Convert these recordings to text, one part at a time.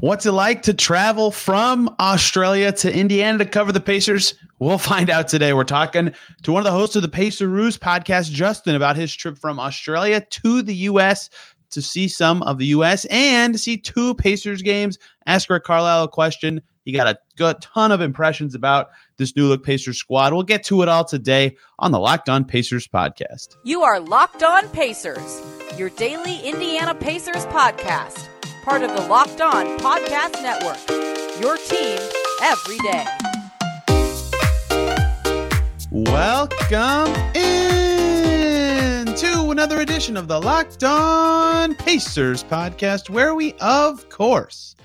What's it like to travel from Australia to Indiana to cover the Pacers? We'll find out today. We're talking to one of the hosts of the Paceroos podcast, Justin, about his trip from Australia to the U.S. to see some of the U.S. and see two Pacers games. Ask Rick Carlisle a question. He got a good ton of impressions about this new look Pacers squad. We'll get to it all today on the Locked On Pacers podcast. You are Locked On Pacers, your daily Indiana Pacers podcast part of the Locked On Podcast Network. Your team every day. Welcome in to another edition of the Locked On Pacers podcast, where we, of course,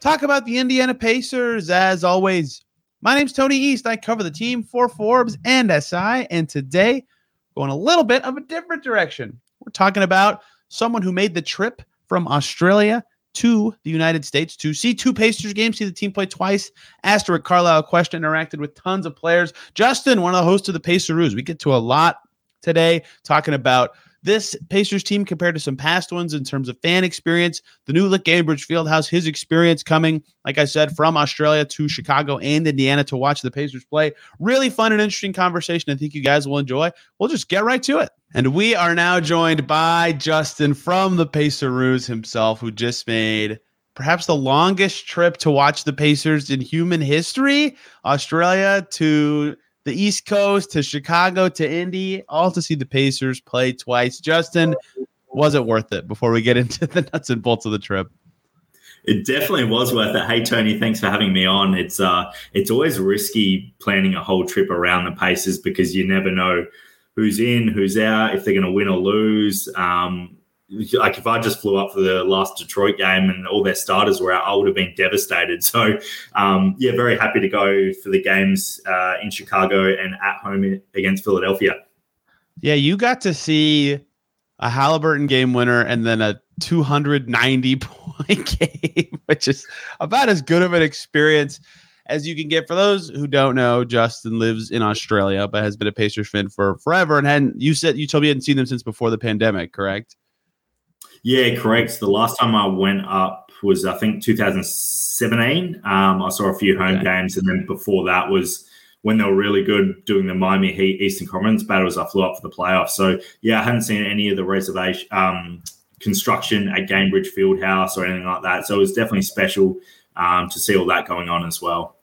talk about the Indiana Pacers. As always, my name's Tony East. I cover the team for Forbes and SI, and today, going a little bit of a different direction. We're talking about someone who made the trip from Australia to the United States to see two Pacers games, see the team play twice. Asked Rick Carlisle a question, interacted with tons of players. Justin, one of the hosts of the Pacers, we get to a lot today talking about this Pacers team compared to some past ones in terms of fan experience. The new look Gainbridge Fieldhouse, his experience coming, like I said, from Australia to Chicago and Indiana to watch the Pacers play. Really fun and interesting conversation. I think you guys will enjoy. We'll just get right to it. And we are now joined by Justin from the Paceroos himself, who just made perhaps the longest trip to watch the Pacers in human history. Australia to the East Coast to Chicago to Indy, all to see the Pacers play twice. Justin, was it worth it before we get into the nuts and bolts of the trip? It definitely was worth it. Hey Tony, thanks for having me on. It's uh it's always risky planning a whole trip around the Pacers because you never know who's in, who's out, if they're going to win or lose. Um, like if I just flew up for the last Detroit game and all their starters were out, I would have been devastated. So, um, yeah, very happy to go for the games uh, in Chicago and at home against Philadelphia. Yeah, you got to see a Haliburton game winner and then a 290 point game, which is about as good of an experience as you can get. For those who don't know, Justin lives in Australia, but has been a Pacers fan for forever. And hadn't you said you told me you hadn't seen them since before the pandemic, correct? Yeah, correct. The last time I went up was I think 2017. Um, I saw a few home okay. games, and then before that was when they were really good doing the Miami Heat Eastern Conference battles. I flew up for the playoffs. So yeah, I hadn't seen any of the reservation um, construction at Gainbridge Fieldhouse or anything like that. So it was definitely special um, to see all that going on as well.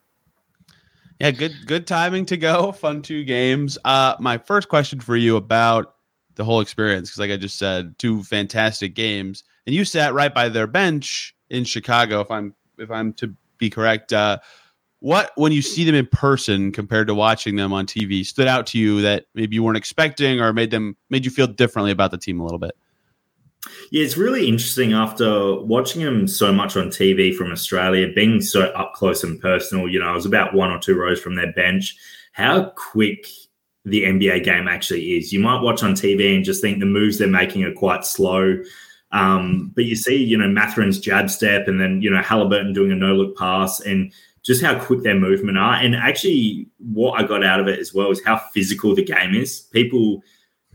Yeah, good good timing to go. Fun two games. Uh, my first question for you about the whole experience, because like I just said, two fantastic games, and you sat right by their bench in Chicago. If I'm if I'm to be correct, uh, what when you see them in person compared to watching them on TV stood out to you that maybe you weren't expecting or made them made you feel differently about the team a little bit? Yeah, it's really interesting after watching them so much on TV from Australia, being so up close and personal. You know, I was about one or two rows from their bench. How quick the NBA game actually is. You might watch on TV and just think the moves they're making are quite slow. Um, but you see, you know, Mathurin's jab step and then, you know, Haliburton doing a no look pass and just how quick their movement are. And actually, what I got out of it as well is how physical the game is. People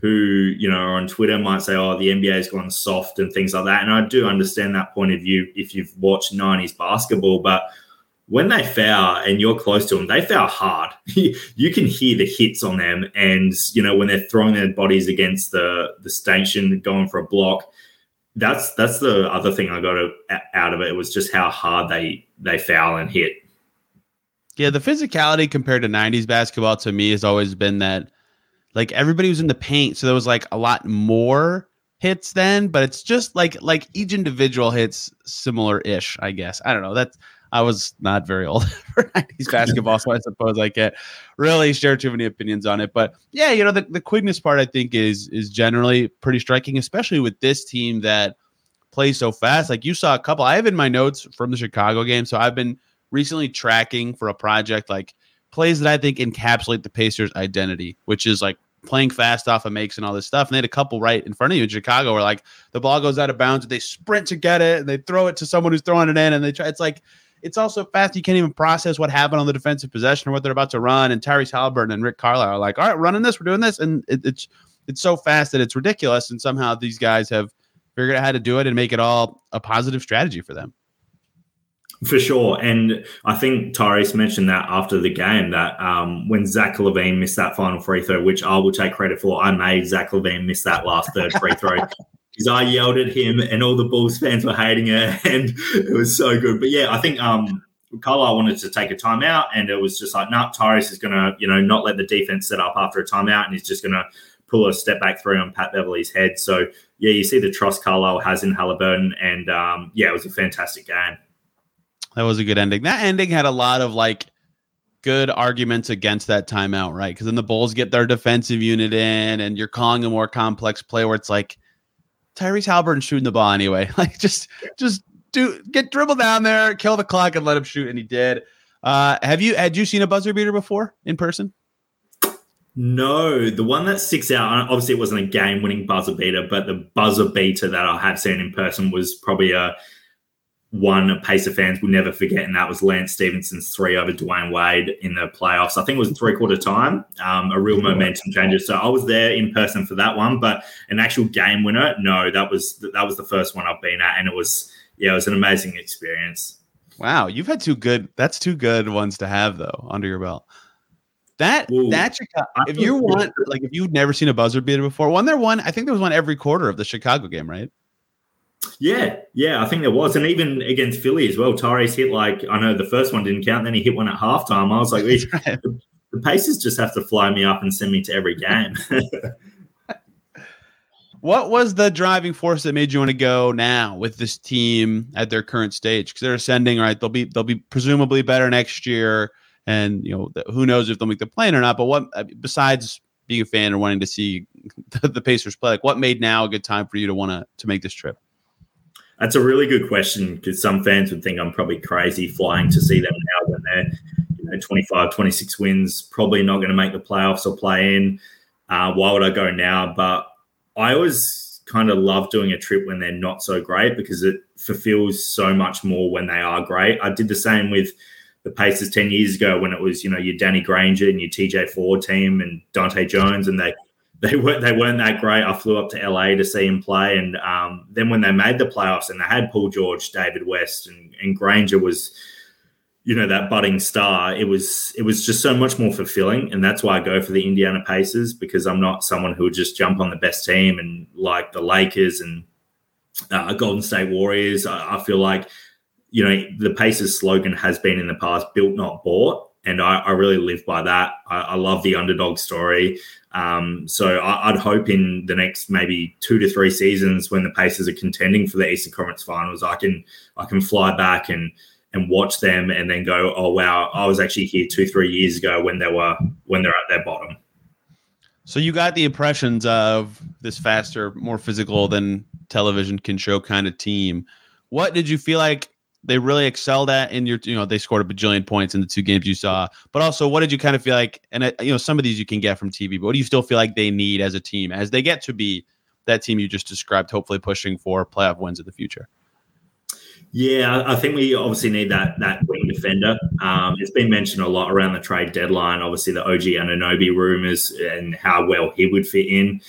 who you know on Twitter might say, "Oh, the NBA has gone soft" and things like that. And I do understand that point of view if you've watched '90s basketball, but when they foul and you're close to them, they foul hard. you can hear the hits on them, and you know when they're throwing their bodies against the the station, going for a block. That's that's the other thing I got out of it was just how hard they they foul and hit. Yeah, the physicality compared to '90s basketball to me has always been that like everybody was in the paint, so there was like a lot more hits then, but it's just like like each individual hits similar ish, I guess. I don't know. That's I was not very old for 90s basketball, so I suppose I can't really share too many opinions on it. But yeah, you know, the, the quickness part I think is is generally pretty striking, especially with this team that plays so fast. Like you saw a couple, I have in my notes from the Chicago game. So I've been recently tracking for a project like plays that I think encapsulate the Pacers' identity, which is like playing fast off of makes and all this stuff. And they had a couple right in front of you in Chicago where like the ball goes out of bounds they sprint to get it and they throw it to someone who's throwing it in and they try. It's like it's also fast. You can't even process what happened on the defensive possession or what they're about to run. And Tyrese Haliburton and Rick Carlisle are like, all right, running this, we're doing this, and it, it's it's so fast that it's ridiculous. And somehow these guys have figured out how to do it and make it all a positive strategy for them. For sure. And I think Tyrese mentioned that after the game that um, when Zach LaVine missed that final free throw, which I will take credit for, I made Zach LaVine miss that last third free throw. Because I yelled at him and all the Bulls fans were hating it. And it was so good. But yeah, I think um, Carlisle wanted to take a timeout and it was just like, nah, Tyrese is going to, you know, not let the defense set up after a timeout and he's just going to pull a step back three on Pat Beverley's head. So yeah, you see the trust Carlisle has in Haliburton. And um, yeah, it was a fantastic game. That was a good ending. That ending had a lot of like good arguments against that timeout, right? Because then the Bulls get their defensive unit in, and you're calling a more complex play where it's like Tyrese Haliburton shooting the ball anyway. Like just just do get dribble down there, kill the clock, and let him shoot, and he did. Uh, have you had you seen a buzzer beater before in person? No, the one that sticks out. Obviously, it wasn't a game-winning buzzer beater, but the buzzer beater that I have seen in person was probably a one Pacer fans will never forget, and that was Lance Stephenson's three over Dwyane Wade in the playoffs. I think it was three quarter time, um, a real momentum changer. So I was there in person for that one, but an actual game winner, no, that was that was the first one I've been at, and it was yeah, it was an amazing experience. Wow, you've had two good. That's two good ones to have though under your belt. That Ooh, that Chicago. If you want, like, if you've never seen a buzzer beater before, one there one. I think there was one every quarter of the Chicago game, right? Yeah, yeah, I think there was, and even against Philly as well. Tyrese hit like I know the first one didn't count, then he hit one at halftime. I was like, the, the Pacers just have to fly me up and send me to every game. what was the driving force that made you want to go now with this team at their current stage? Because they're ascending, right? They'll be they'll be presumably better next year, and you know who knows if they'll make the play-in or not. But what uh, besides being a fan and wanting to see the, the Pacers play, like what made now a good time for you to want to to make this trip? That's a really good question because some fans would think I'm probably crazy flying to see them now when they're you know 25, 26 wins, probably not going to make the playoffs or play in. Uh, why would I go now? But I always kind of love doing a trip when they're not so great because it fulfills so much more when they are great. I did the same with the Pacers 10 years ago when it was, you know, your Danny Granger and your TJ Ford team and Dahntay Jones, and they they weren't they weren't that great. I flew up to LA to see him play, and um, then when they made the playoffs and they had Paul George, David West, and, and Granger was, you know, that budding star. It was it was just so much more fulfilling, and that's why I go for the Indiana Pacers because I'm not someone who would just jump on the best team and like the Lakers and uh, Golden State Warriors. I, I feel like you know the Pacers slogan has been in the past built not bought and I, I, really live by that. I, I, love the underdog story. Um, so I, would hope in the next maybe two to three seasons when the Pacers are contending for the Eastern Conference Finals, I can I can fly back and and watch them and then go, oh wow, I was actually here two three years ago when they were when they're at their bottom. So you got the impressions of this faster, more physical than television can show kind of team. What did you feel like they really excelled at in your you know they scored a bajillion points in the two games you saw but also what did you kind of feel like and uh, you know some of these you can get from tv but what do you still feel like they need as a team as they get to be that team you just described hopefully pushing for playoff wins in the future yeah, I think we obviously need that that wing defender. Um, it's been mentioned a lot around the trade deadline. Obviously, the OG Anunoby rumors and how well he would fit in.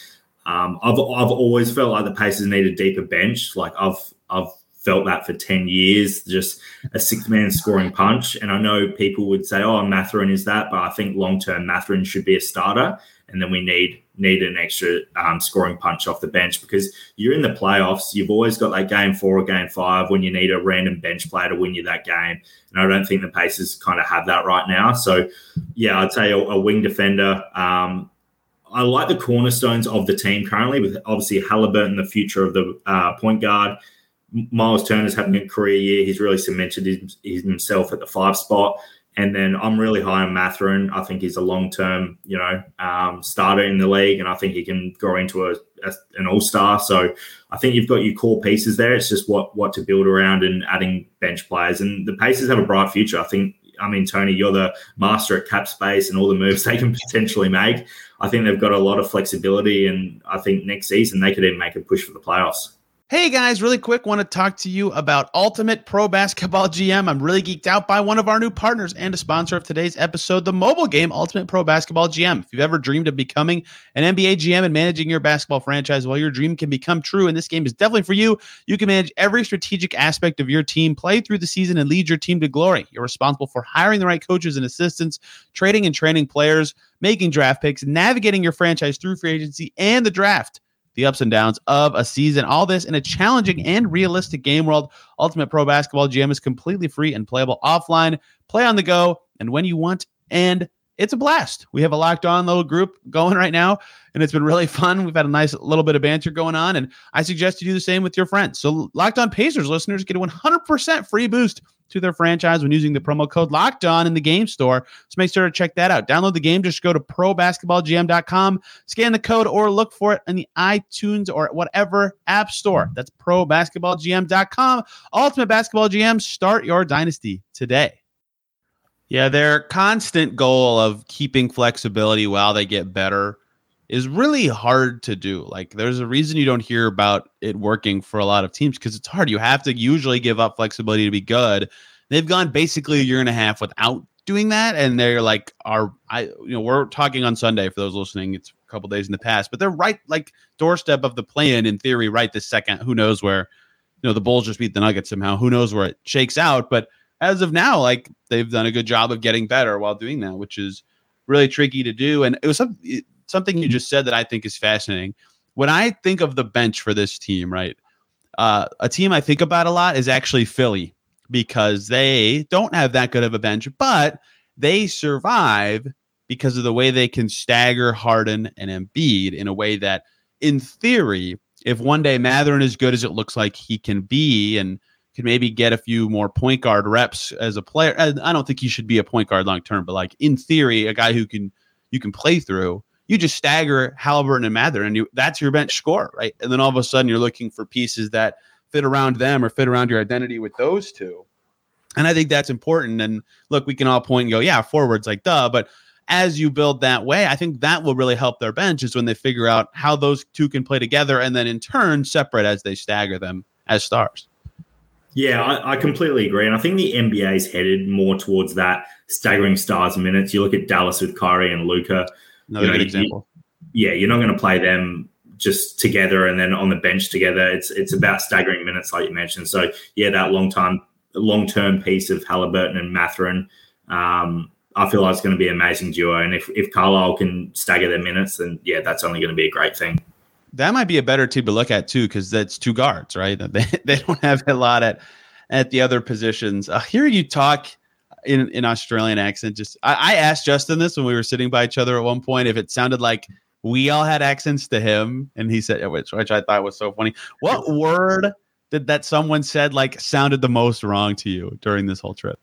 Um, I've I've always felt like the Pacers need a deeper bench. Like I've I've felt that for 10 years, just a six man scoring punch. And I know people would say, oh, Mathurin is that, but I think long term, Mathurin should be a starter. And then we need need an extra um, scoring punch off the bench because you're in the playoffs. You've always got that game four or game five when you need a random bench player to win you that game. And I don't think the Pacers kind of have that right now. So, yeah, I'd say a, a wing defender. Um, I like the cornerstones of the team currently, with obviously Haliburton, the future of the uh, point guard. Miles Turner's having a career year. He's really cemented himself at the five spot. And then I'm really high on Mathurin. I think he's a long term, you know, um, starter in the league, and I think he can grow into a, a an all star. So I think you've got your core pieces there. It's just what what to build around and adding bench players. And the Pacers have a bright future. I think. I mean, Tony, you're the master at cap space and all the moves they can potentially make. I think they've got a lot of flexibility, and I think next season they could even make a push for the playoffs. Hey guys, really quick, want to talk to you about Ultimate Pro Basketball GM. I'm really geeked out by one of our new partners and a sponsor of today's episode, the mobile game Ultimate Pro Basketball GM. If you've ever dreamed of becoming an NBA GM and managing your basketball franchise, well, your dream can become true, and this game is definitely for you. You can manage every strategic aspect of your team, play through the season, and lead your team to glory. You're responsible for hiring the right coaches and assistants, trading and training players, making draft picks, navigating your franchise through free agency and the draft the ups and downs of a season. All this in a challenging and realistic game world. Ultimate Pro Basketball GM is completely free and playable offline. Play on the go and when you want. And it's a blast. We have a locked on little group going right now, and it's been really fun. We've had a nice little bit of banter going on, and I suggest you do the same with your friends. So, Locked On Pacers listeners get a 100% free boost to their franchise when using the promo code Locked On in the game store. So make sure to check that out. Download the game. Just go to probasketballgm.com, scan the code, or look for it in the iTunes or whatever app store. That's probasketballgm.com. Ultimate Basketball GM. Start your dynasty today. Yeah, their constant goal of keeping flexibility while they get better is really hard to do. Like, there's a reason you don't hear about it working for a lot of teams because it's hard. You have to usually give up flexibility to be good. They've gone basically a year and a half without doing that, and they're like, "Are I? You know, we're talking on Sunday for those listening. It's a couple days in the past, but they're right, like doorstep of the plan in theory, right this second. Who knows where? You know, the Bulls just beat the Nuggets somehow. Who knows where it shakes out? But as of now, like they've done a good job of getting better while doing that, which is really tricky to do. And it was some, something you just said that I think is fascinating. When I think of the bench for this team, right? Uh, a team I think about a lot is actually Philly because they don't have that good of a bench, but they survive because of the way they can stagger Harden and Embiid in a way that, in theory, if one day Mathurin is good as it looks like he can be, and maybe get a few more point guard reps as a player. I don't think he should be a point guard long term, but like in theory, a guy who can you can play through. You just stagger Haliburton and Mather, and you that's your bench score, right? And then all of a sudden, you're looking for pieces that fit around them or fit around your identity with those two. And I think that's important. And look, we can all point and go, yeah, forwards like duh, but as you build that way, I think that will really help their bench is when they figure out how those two can play together and then in turn separate as they stagger them as stars. Yeah, I, I, completely agree. And I think the NBA is headed more towards that staggering stars minutes. You look at Dallas with Kyrie and Luka. Another you know, good example. You, yeah, you're not going to play them just together and then on the bench together. It's it's about staggering minutes, like you mentioned. So yeah, that long time, long term piece of Haliburton and Mathurin. Um, I feel like it's going to be an amazing duo. And if if Carlisle can stagger their minutes, then yeah, that's only going to be a great thing that might be a better team to look at too, because that's two guards, right? They, they don't have a lot at at the other positions. Uh, hear you talk in in Australian accent. Just I, I, asked Justin this when we were sitting by each other at one point if it sounded like we all had accents to him, and he said which which I thought was so funny. What word did that someone said like sounded the most wrong to you during this whole trip?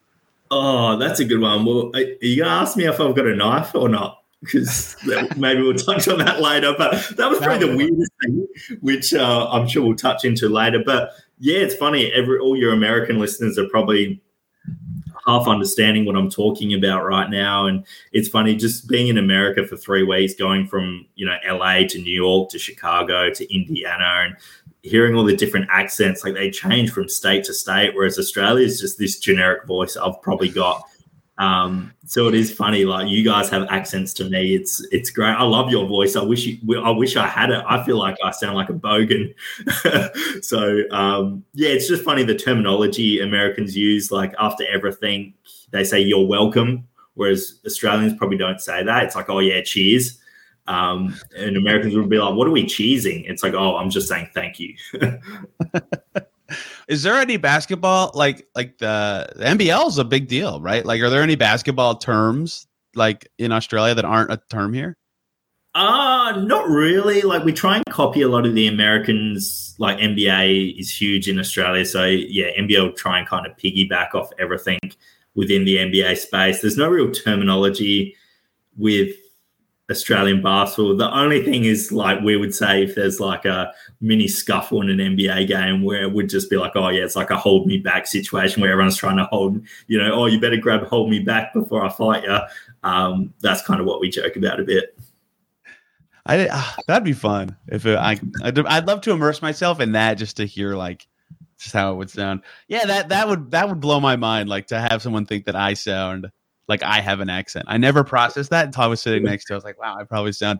Oh, that's a good one. Well, are you gonna ask me if I've got a knife or not? Because maybe we'll touch on that later. But that was probably the weirdest thing, which uh, I'm sure we'll touch into later. But yeah, it's funny. Every all your American listeners are probably half understanding what I'm talking about right now, and it's funny just being in America for three weeks, going from you know LA to New York to Chicago to Indiana, and hearing all the different accents. Like they change from state to state, whereas Australia is just this generic voice I've probably got um, so it is funny, like you guys have accents to me. It's it's great. I love your voice. I wish you, I wish I had it. I feel like I sound like a bogan. so um, yeah, it's just funny the terminology Americans use. Like after everything, they say you're welcome, whereas Australians probably don't say that. It's like oh yeah, cheers. Um, and Americans would be like, "What are we cheesing?" It's like, "Oh, I'm just saying thank you." Is there any basketball like like the, the NBL is a big deal, right? Like, are there any basketball terms like in Australia that aren't a term here? Uh not really. Like we try and copy a lot of the Americans. Like NBA is huge in Australia, so yeah, will try and kind of piggyback off everything within the NBA space. There's no real terminology with Australian basketball. The only thing is, like, we would say if there's like a mini scuffle in an NBA game where it would just be like, oh, yeah, it's like a hold me back situation where everyone's trying to hold, you know, oh, you better grab hold me back before I fight you. Um, that's kind of what we joke about a bit. I uh, that'd be fun if it, I I'd, I'd love to immerse myself in that just to hear like just how it would sound. Yeah, that that would that would blow my mind. Like to have someone think that I sound like I have an accent. I never processed that until I was sitting next to. I was like, wow, I probably sound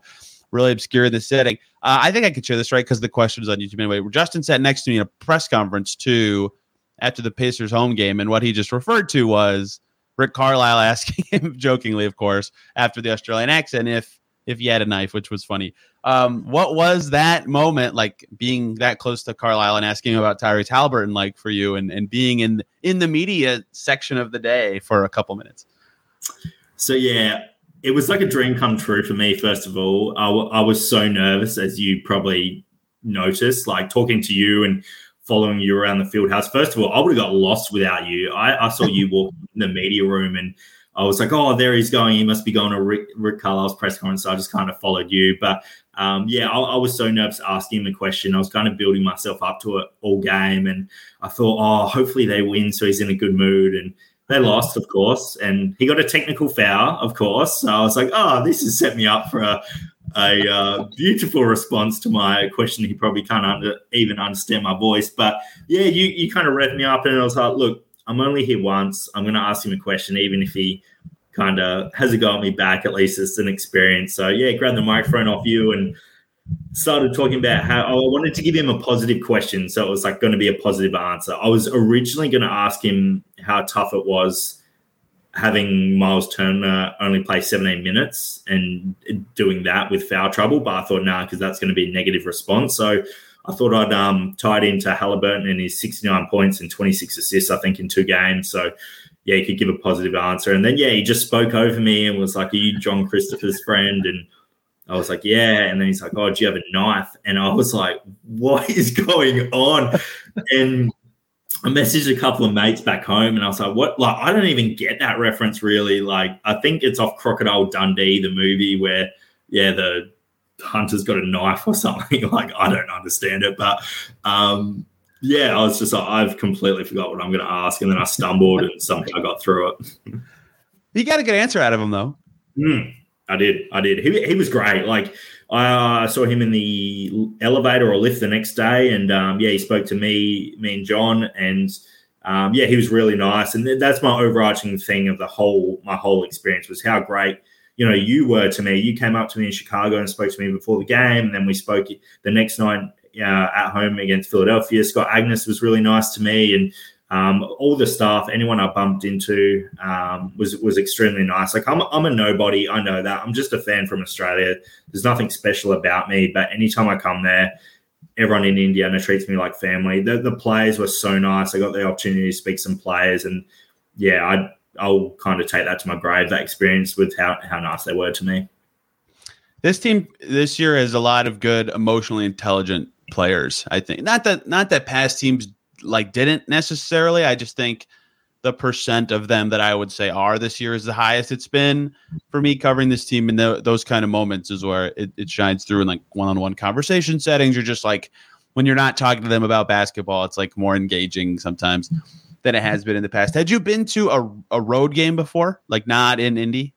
really obscure in this setting. Uh, I think I could share this right because the question is on YouTube anyway. Justin sat next to me in a press conference too after the Pacers home game, and what he just referred to was Rick Carlisle asking him jokingly, of course, after the Australian accent, if if he had a knife, which was funny. Um, what was that moment like being that close to Carlisle and asking about Tyrese Haliburton like for you and, and being in in the media section of the day for a couple minutes? So yeah, it was like a dream come true for me. First of all, I, w- I was so nervous, as you probably noticed, like talking to you and following you around the field house. First of all, I would have got lost without you. I, I saw you walk in the media room and I was like, oh, there he's going. He must be going to Rick, Rick Carlisle's press conference. So I just kind of followed you. But um, yeah, I, I, was so nervous asking him a question. I was kind of building myself up to it all game. And I thought, oh, hopefully they win. So he's in a good mood. And they lost, of course. And he got a technical foul, of course. So I was like, oh, this has set me up for a, a uh, beautiful response to my question. He probably can't under, even understand my voice. But yeah, you, you kind of revved me up. And I was like, look, I'm only here once. I'm going to ask him a question, even if he kind of has a go at me back. At least it's an experience. So yeah, grab the microphone off you and started talking about how oh, I wanted to give him a positive question. So it was like going to be a positive answer. I was originally going to ask him how tough it was having Miles Turner only play 17 minutes and doing that with foul trouble, but I thought, nah, because that's going to be a negative response. So I thought I'd um, tie it into Haliburton and his 69 points and 26 assists, I think, in two games. So, yeah, he could give a positive answer. And then, yeah, he just spoke over me and was like, Are you John Christopher's friend? And I was like, Yeah. And then he's like, Oh, do you have a knife? And I was like, What is going on? and I messaged a couple of mates back home and I was like, What? Like, I don't even get that reference really. Like, I think it's off Crocodile Dundee, the movie where, yeah, the Hunter's got a knife or something. like I don't understand it, but um, yeah, I was just like, I've completely forgot what I'm going to ask, and then I stumbled and somehow got through it. You got a good answer out of him though. Mm, I did, I did. He he was great. Like I saw him in the elevator or lift the next day, and um, yeah, he spoke to me, me and John, and um, yeah, he was really nice. And that's my overarching thing of the whole my whole experience was how great you know, you were to me. You came up to me in Chicago and spoke to me before the game, and then we spoke the next night uh, at home against Philadelphia. Scott Agness was really nice to me, and um, all the staff, anyone I bumped into, um, was was extremely nice. Like I'm, I'm a nobody. I know that. I'm just a fan from Australia. There's nothing special about me, but anytime I come there, everyone in Indiana treats me like family. The, the players were so nice. I got the opportunity to speak some players, and yeah, I I'll kind of take that to my grave. That experience with how how nice they were to me. This team this year has a lot of good, emotionally intelligent players. I think not that not that past teams like didn't necessarily. I just think the percent of them that I would say are this year is the highest it's been for me covering this team. And those kind of moments is where it, it shines through in like one on one conversation settings. You're just like when you're not talking to them about basketball, it's like more engaging sometimes than it has been in the past. Had you been to a, a road game before, like not in Indy?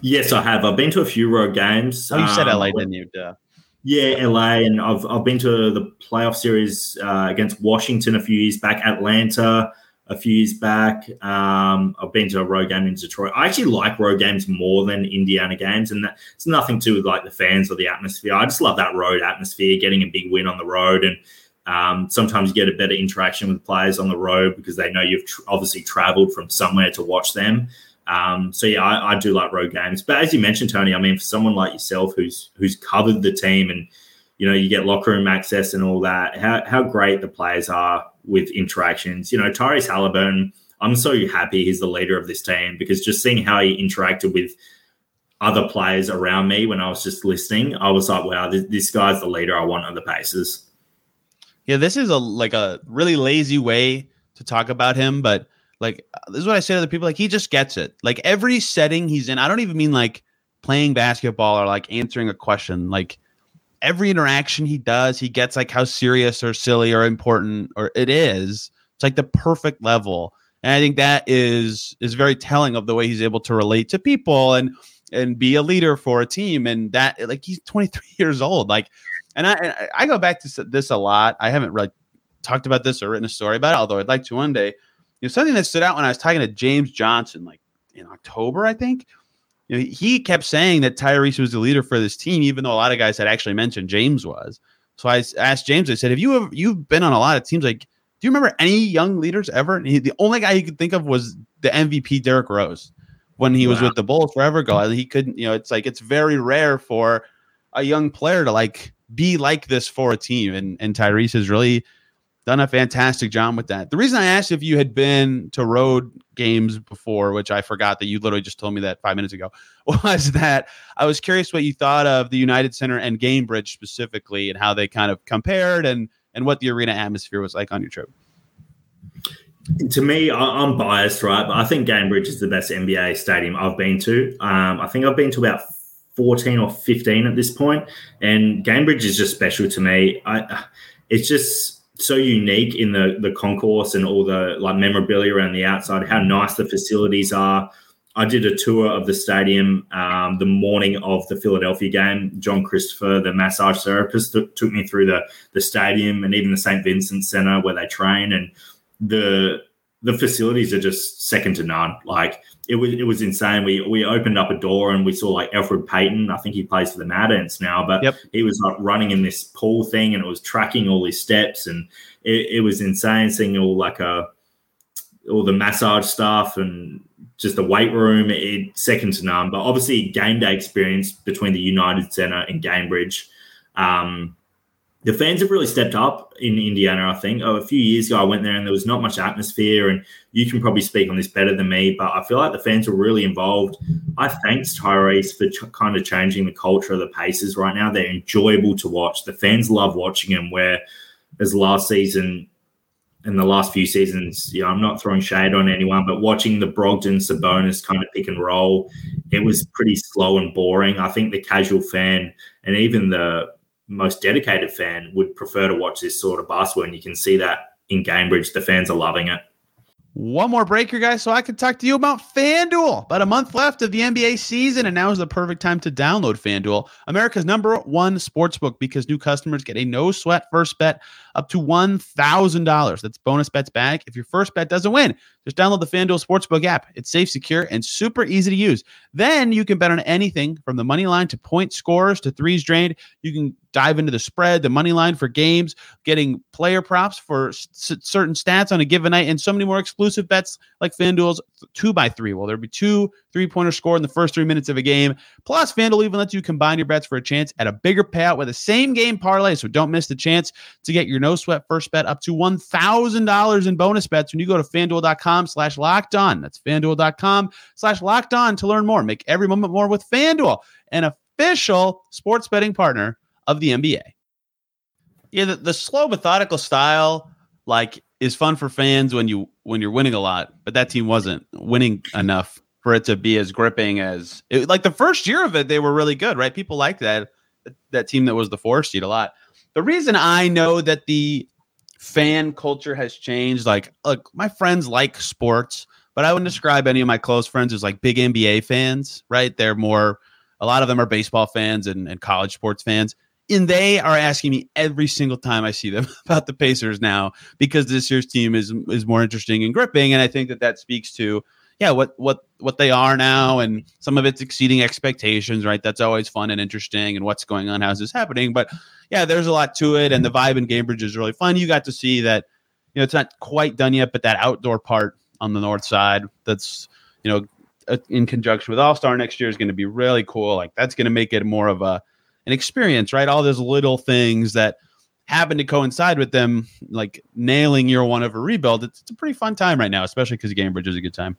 Yes, I have. I've been to a few road games. Oh, you said um, LA, didn't you? Duh. Yeah, LA, and I've I've been to the playoff series uh, against Washington a few years back, Atlanta a few years back. Um, I've been to a road game in Detroit. I actually like road games more than Indiana games, and that, it's nothing to do with like the fans or the atmosphere. I just love that road atmosphere, getting a big win on the road, and um, sometimes you get a better interaction with players on the road because they know you've tr- obviously traveled from somewhere to watch them. Um, so yeah, I, I, do like road games. But as you mentioned, Tony, I mean, for someone like yourself who's who's covered the team and you know you get locker room access and all that, how how great the players are with interactions. You know, Tyrese Haliburton, I'm so happy he's the leader of this team because just seeing how he interacted with other players around me when I was just listening, I was like, wow, this, this guy's the leader I want on the Pacers. Yeah, this is a like a really lazy way to talk about him, but like uh, this is what I say to the people like he just gets it. Like every setting he's in, I don't even mean like playing basketball or like answering a question. Like every interaction he does, he gets like how serious or silly or important or it is. It's like the perfect level. And I think that is is very telling of the way he's able to relate to people and and be a leader for a team. And that, like, he's 23 years old. Like, and I, and I go back to this a lot. I haven't really talked about this or written a story about it, although I'd like to one day. You know, something that stood out when I was talking to James Johnson, like in October, I think. You know, he kept saying that Tyrese was the leader for this team, even though a lot of guys had actually mentioned James was. So I asked James. I said, "Have you ever you've been on a lot of teams? Like, do you remember any young leaders ever?" And he, the only guy he could think of was the MVP Derrick Rose when he wow. was with the Bulls forever ago. He couldn't. You know, it's like it's very rare for a young player to like be like this for a team, and and Tyrese has really done a fantastic job with that. The reason I asked if you had been to road games before, which I forgot that you literally just told me that five minutes ago, was that I was curious what you thought of the United Center and Gainbridge specifically, and how they kind of compared, and and what the arena atmosphere was like on your trip. To me, I'm biased, right? But I think Gainbridge is the best NBA stadium I've been to. Um, I think I've been to about 14 or 15 at this point, and Gainbridge is just special to me. I, it's just so unique in the the concourse and all the like memorabilia around the outside. How nice the facilities are. I did a tour of the stadium um, the morning of the Philadelphia game. John Christopher, the massage therapist, th- took me through the the stadium and even the St. Vincent Center where they train. And the the facilities are just second to none. Like it was it was insane. We we opened up a door and we saw like Elfrid Payton. I think he plays for the Mad Ants now, but yep. he was like running in this pool thing and it was tracking all his steps and it, it was insane seeing all like a uh, all the massage stuff and just the weight room. It second to none. But obviously game day experience between the United Center and Gainbridge. Um, the fans have really stepped up in Indiana. I think oh, a few years ago, I went there and there was not much atmosphere. And you can probably speak on this better than me, but I feel like the fans were really involved. I thanks Tyrese for ch- kind of changing the culture of the Pacers right now. They're enjoyable to watch. The fans love watching them. Where as last season and the last few seasons, you know, I'm not throwing shade on anyone, but watching the Brogdon Sabonis kind of pick and roll, it was pretty slow and boring. I think the casual fan and even the most dedicated fan would prefer to watch this sort of basketball, and you can see that in Gainbridge. The fans are loving it. One more breaker, guys, so I can talk to you about FanDuel. About a month left of the NBA season, and now is the perfect time to download FanDuel, America's number one sportsbook, because new customers get a no sweat first bet up to $1,000. That's bonus bets back if your first bet doesn't win. Just download the FanDuel Sportsbook app. It's safe, secure, and super easy to use. Then you can bet on anything from the money line to point scores to threes drained. You can dive into the spread, the money line for games, getting player props for s- certain stats on a given night, and so many more exclusive bets like FanDuel's two by three. Well, there'll be two three pointer score in the first three minutes of a game. Plus, FanDuel even lets you combine your bets for a chance at a bigger payout with a same game parlay. So don't miss the chance to get your no sweat first bet up to $1,000 in bonus bets when you go to fanduel.com slash locked on. That's fanduel.com slash locked on to learn more. Make every moment more with FanDuel, an official sports betting partner of the NBA. Yeah, the, the slow, methodical style, like, is fun for fans when you when you're winning a lot, but that team wasn't winning enough for it to be as gripping as it, like the first year of it. They were really good, right? People liked that that team that was the four seed a lot. The reason I know that the fan culture has changed, like, look, my friends like sports, but I wouldn't describe any of my close friends as like big NBA fans, right? They're more, a lot of them are baseball fans and, and college sports fans and they are asking me every single time I see them about the Pacers now because this year's team is is more interesting and gripping, and I think that that speaks to yeah what what what they are now, and some of it's exceeding expectations, right? That's always fun and interesting, and what's going on, how's this happening? But yeah, there's a lot to it, and the vibe in Gainbridge is really fun. You got to see that you know it's not quite done yet, but that outdoor part on the north side that's you know uh, in conjunction with All Star next year is going to be really cool. Like that's going to make it more of a an experience, right? All those little things that happen to coincide with them, like nailing year one of a rebuild. It's, it's a pretty fun time right now, especially because Gainbridge is a good time.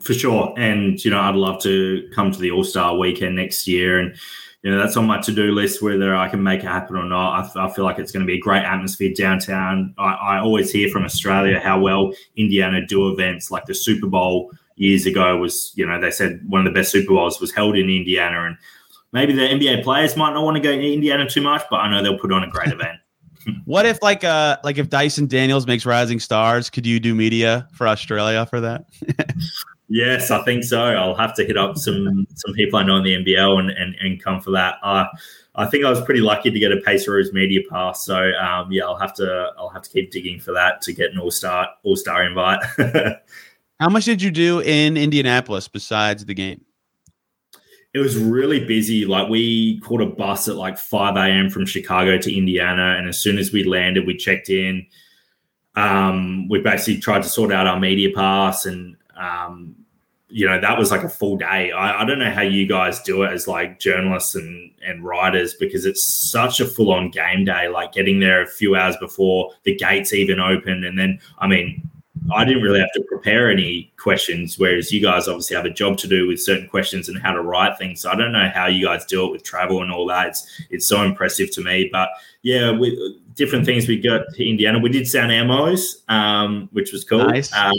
For sure. And, you know, I'd love to come to the All Star weekend next year. And, you know, that's on my to do list, whether I can make it happen or not. I feel like it's going to be a great atmosphere downtown. I, I always hear from Australia how well Indiana do events like the Super Bowl years ago was, you know, they said one of the best Super Bowls was held in Indiana. And maybe the NBA players might not want to go to Indiana too much, but I know they'll put on a great event. what if like uh like if Dyson Daniels makes Rising Stars, could you do media for Australia for that? Yes, I think so. I'll have to hit up some some people I know in the NBL and and, and come for that. Uh, I think I was pretty lucky to get a Pacers media pass, so um, yeah, I'll have to I'll have to keep digging for that to get an all star all star invite. How much did you do in Indianapolis besides the game? It was really busy. Like we caught a bus at like 5 a.m. from Chicago to Indiana. And as soon as we landed, we checked in. Um, we basically tried to sort out our media pass and um, you know, that was like a full day. I, I, don't know how you guys do it as like journalists and, and writers because it's such a full on game day, like getting there a few hours before the gates even open. And then, I mean, I didn't really have to prepare any questions, whereas you guys obviously have a job to do with certain questions and how to write things. So I don't know how you guys do it with travel and all that. It's it's so impressive to me. But yeah, with different things we got to Indiana, we did St. Elmo's, um, which was cool. Nice. Um,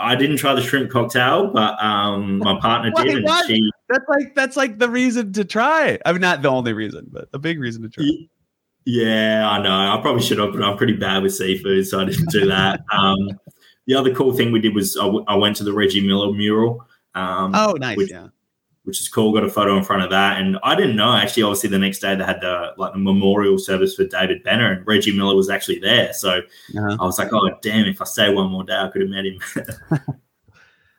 I didn't try the shrimp cocktail, but um, my partner did, and she. That's like that's like the reason to try. I mean, not the only reason, but a big reason to try. Yeah, I know. I probably should have, but I'm pretty bad with seafood, so I didn't do that. um, the other cool thing we did was I, w- I went to the Reggie Miller mural. Um, oh, nice. Which, yeah. Which is cool. Got a photo in front of that, and I didn't know actually. Obviously, the next day they had the like the memorial service for David Benner, and Reggie Miller was actually there. So uh-huh. I was like, oh damn! If I stay one more day, I could have met him.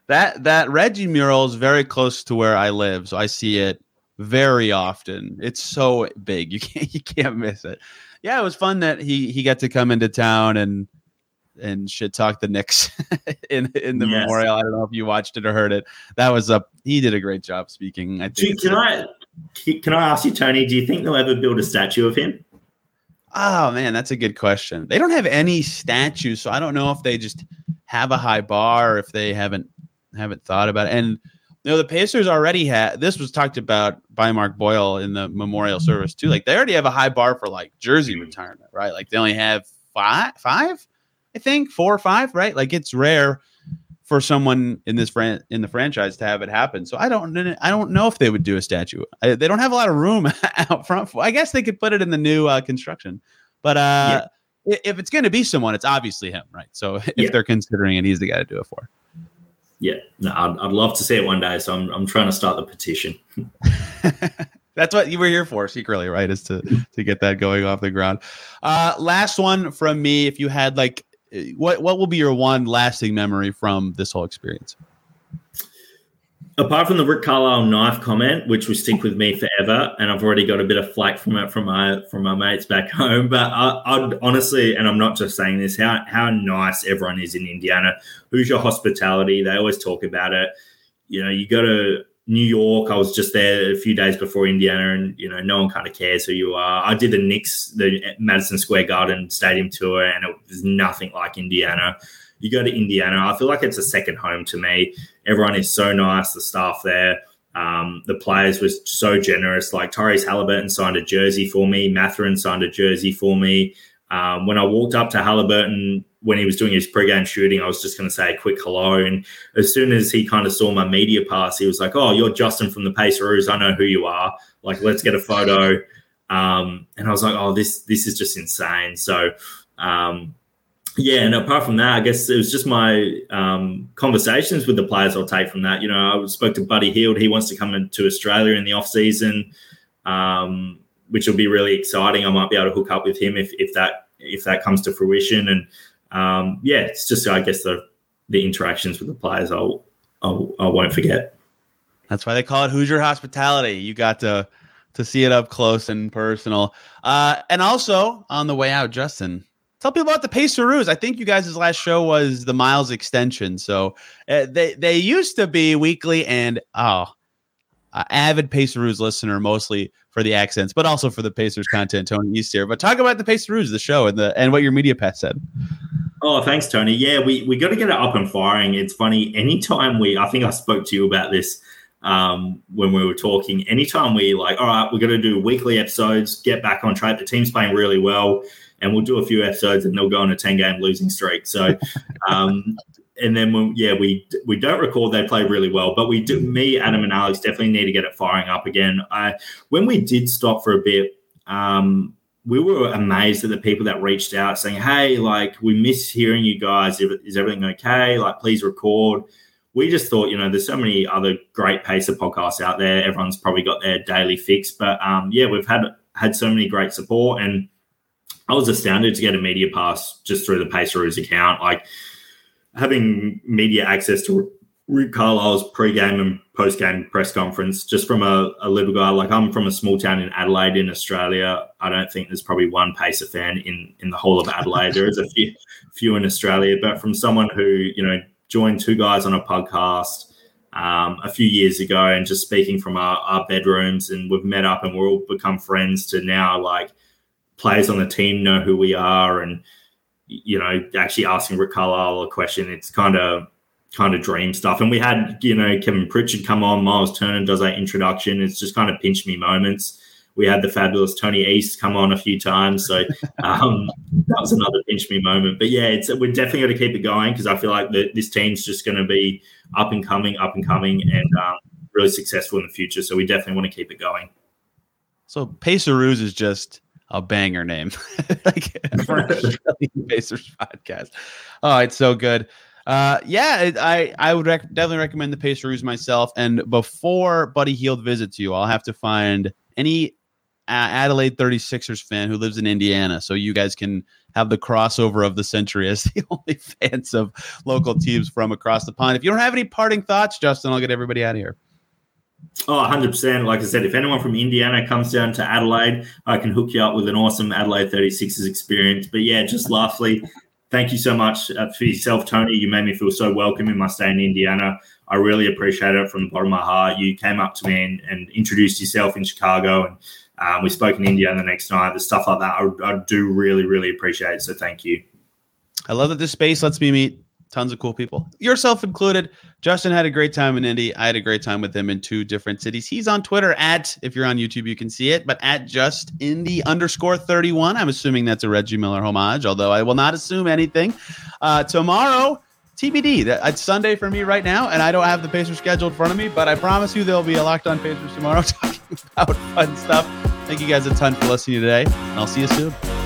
that that Reggie mural is very close to where I live, so I see it very often. It's so big. You can't you can't miss it. Yeah, it was fun that he he got to come into town and and shit talk the Knicks in in the yes. memorial. I don't know if you watched it or heard it. That was a he did a great job speaking. I think. Can I can I ask you, Tony? Do you think they'll ever build a statue of him? Oh man, that's a good question. They don't have any statues, so I don't know if they just have a high bar, if they haven't haven't thought about it. And you know, the Pacers already had this was talked about by Mark Boyle in the memorial service too. Like they already have a high bar for like jersey mm-hmm. retirement, right? Like they only have five, five, I think, four or five, right? Like it's rare for someone in this fran- in the franchise to have it happen. So I don't I don't know if they would do a statue. I, they don't have a lot of room out front. For, I guess they could put it in the new uh, construction, but uh, yeah. if it's going to be someone, it's obviously him, right? So if yeah. they're considering it, he's the guy to do it for yeah, no, I'd, I'd love to see it one day. So I'm, I'm trying to start the petition. That's what you were here for, secretly, right? Is to to get that going off the ground. Uh, last one from me. If you had like, what what will be your one lasting memory from this whole experience? apart from the Rick Carlisle knife comment, which will stick with me forever, and I've already got a bit of flack from it from my from my mates back home. But I, would honestly, and I'm not just saying this, how how nice everyone is in Indiana. Hoosier hospitality. They always talk about it. You know, you got to New York. I was just there a few days before Indiana, and you know, no one kind of cares who you are. I did the Knicks, the Madison Square Garden Stadium tour, and it was nothing like Indiana you go to Indiana, I feel like it's a second home to me. Everyone is so nice, the staff there. Um, the players were so generous. Like Tyrese Haliburton signed a jersey for me, Mathurin signed a jersey for me. Um, when I walked up to Haliburton when he was doing his pregame shooting, I was just going to say a quick hello. And as soon as he kind of saw my media pass, he was like, "Oh, you're Justin from the Pacers. I know who you are. Like, let's get a photo." Um, and I was like, "Oh, this this is just insane." So um, yeah, and apart from that, I guess it was just my um, conversations with the players I'll take from that. You know, I spoke to Buddy Hield. He wants to come into Australia in the off season, um, which will be really exciting. I might be able to hook up with him if, if that if that comes to fruition. And um, yeah, it's just I guess the the interactions with the players I'll, I'll I won't forget. That's why they call it Hoosier hospitality. You got to to see it up close and personal. Uh, and also on the way out, Justin, Tell people about the Paceroos. I think you guys' last show was the Miles extension. So uh, they they used to be weekly, and oh, uh, avid Paceroos listener mostly for the accents, but also for the Pacers content. Tony East here, but talk about the Paceroos, the show, and the and what your media pass said. Oh, thanks, Tony. Yeah, we we got to get it up and firing. It's funny. Anytime we, I think I spoke to you about this um, when we were talking. Anytime we like, all right, we're going to do weekly episodes, get back on track. The team's playing really well and we'll do a few episodes and they'll go on a 10 game losing streak. So, um, and then when, yeah, we we don't record they play really well, but we do. Me, Adam, and Alex definitely need to get it firing up again. I when we did stop for a bit, um, we were amazed at the people that reached out saying, "Hey, like we miss hearing you guys. Is everything okay? Like, please record." we just thought, you know, there's so many other great pacer podcasts out there. Everyone's probably got their daily fix, but um, yeah, we've had had so many great support, and I was astounded to get a media pass just through the Paceroos account. Like having media access to Rick Carlisle's pre-game and post-game press conference, just from a, a little guy. Like I'm from a small town in Adelaide, in Australia. I don't think there's probably one Pacer fan in in the whole of Adelaide. there is a few few in Australia, but from someone who you know joined two guys on a podcast um, a few years ago and just speaking from our, our bedrooms, and we've met up and we're all become friends. To now, like players on the team know who we are, and you know, actually asking Rick Carlisle a question. It's kind of kind of dream stuff. And we had, you know, Kevin Pritchard come on, Miles Turner does that introduction. It's just kind of pinch me moments. We had the fabulous Tony East come on a few times. So um, that was another pinch me moment. But yeah, it's we're definitely going to keep it going because I feel like the, this team's just going to be up and coming, up and coming, and um, really successful in the future. So we definitely want to keep it going. So Paceroos is just a banger name, like for Pacers podcast. Oh, it's so good. Uh, yeah, I I would rec- definitely recommend the Paceroos myself. And before Buddy Hield visits you, I'll have to find any uh, Adelaide 36ers fan who lives in Indiana, so you guys can have the crossover of the century as the only fans of local teams from across the pond. If you don't have any parting thoughts, Justin, I'll get everybody out of here. Oh, 100%. Like I said, if anyone from Indiana comes down to Adelaide, I can hook you up with an awesome Adelaide 36ers experience. But yeah, just lastly, thank you so much uh, for yourself, Tony. You made me feel so welcome in my stay in Indiana. I really appreciate it from the bottom of my heart. You came up to me and, and introduced yourself in Chicago, and um, we spoke in India the next night. The stuff like that, I, I do really, really appreciate it. So thank you. I love that this space lets me meet tons of cool people, yourself included. Justin had a great time in Indy. I had a great time with him in two different cities. He's on Twitter at, if you're on YouTube, you can see it, but at just Indy underscore 31. I'm assuming that's a Reggie Miller homage, although I will not assume anything. Uh, tomorrow, TBD. It's Sunday for me right now, and I don't have the Pacers scheduled in front of me, but I promise you there'll be a Locked On Pacers tomorrow talking about fun stuff. Thank you guys a ton for listening today, and I'll see you soon.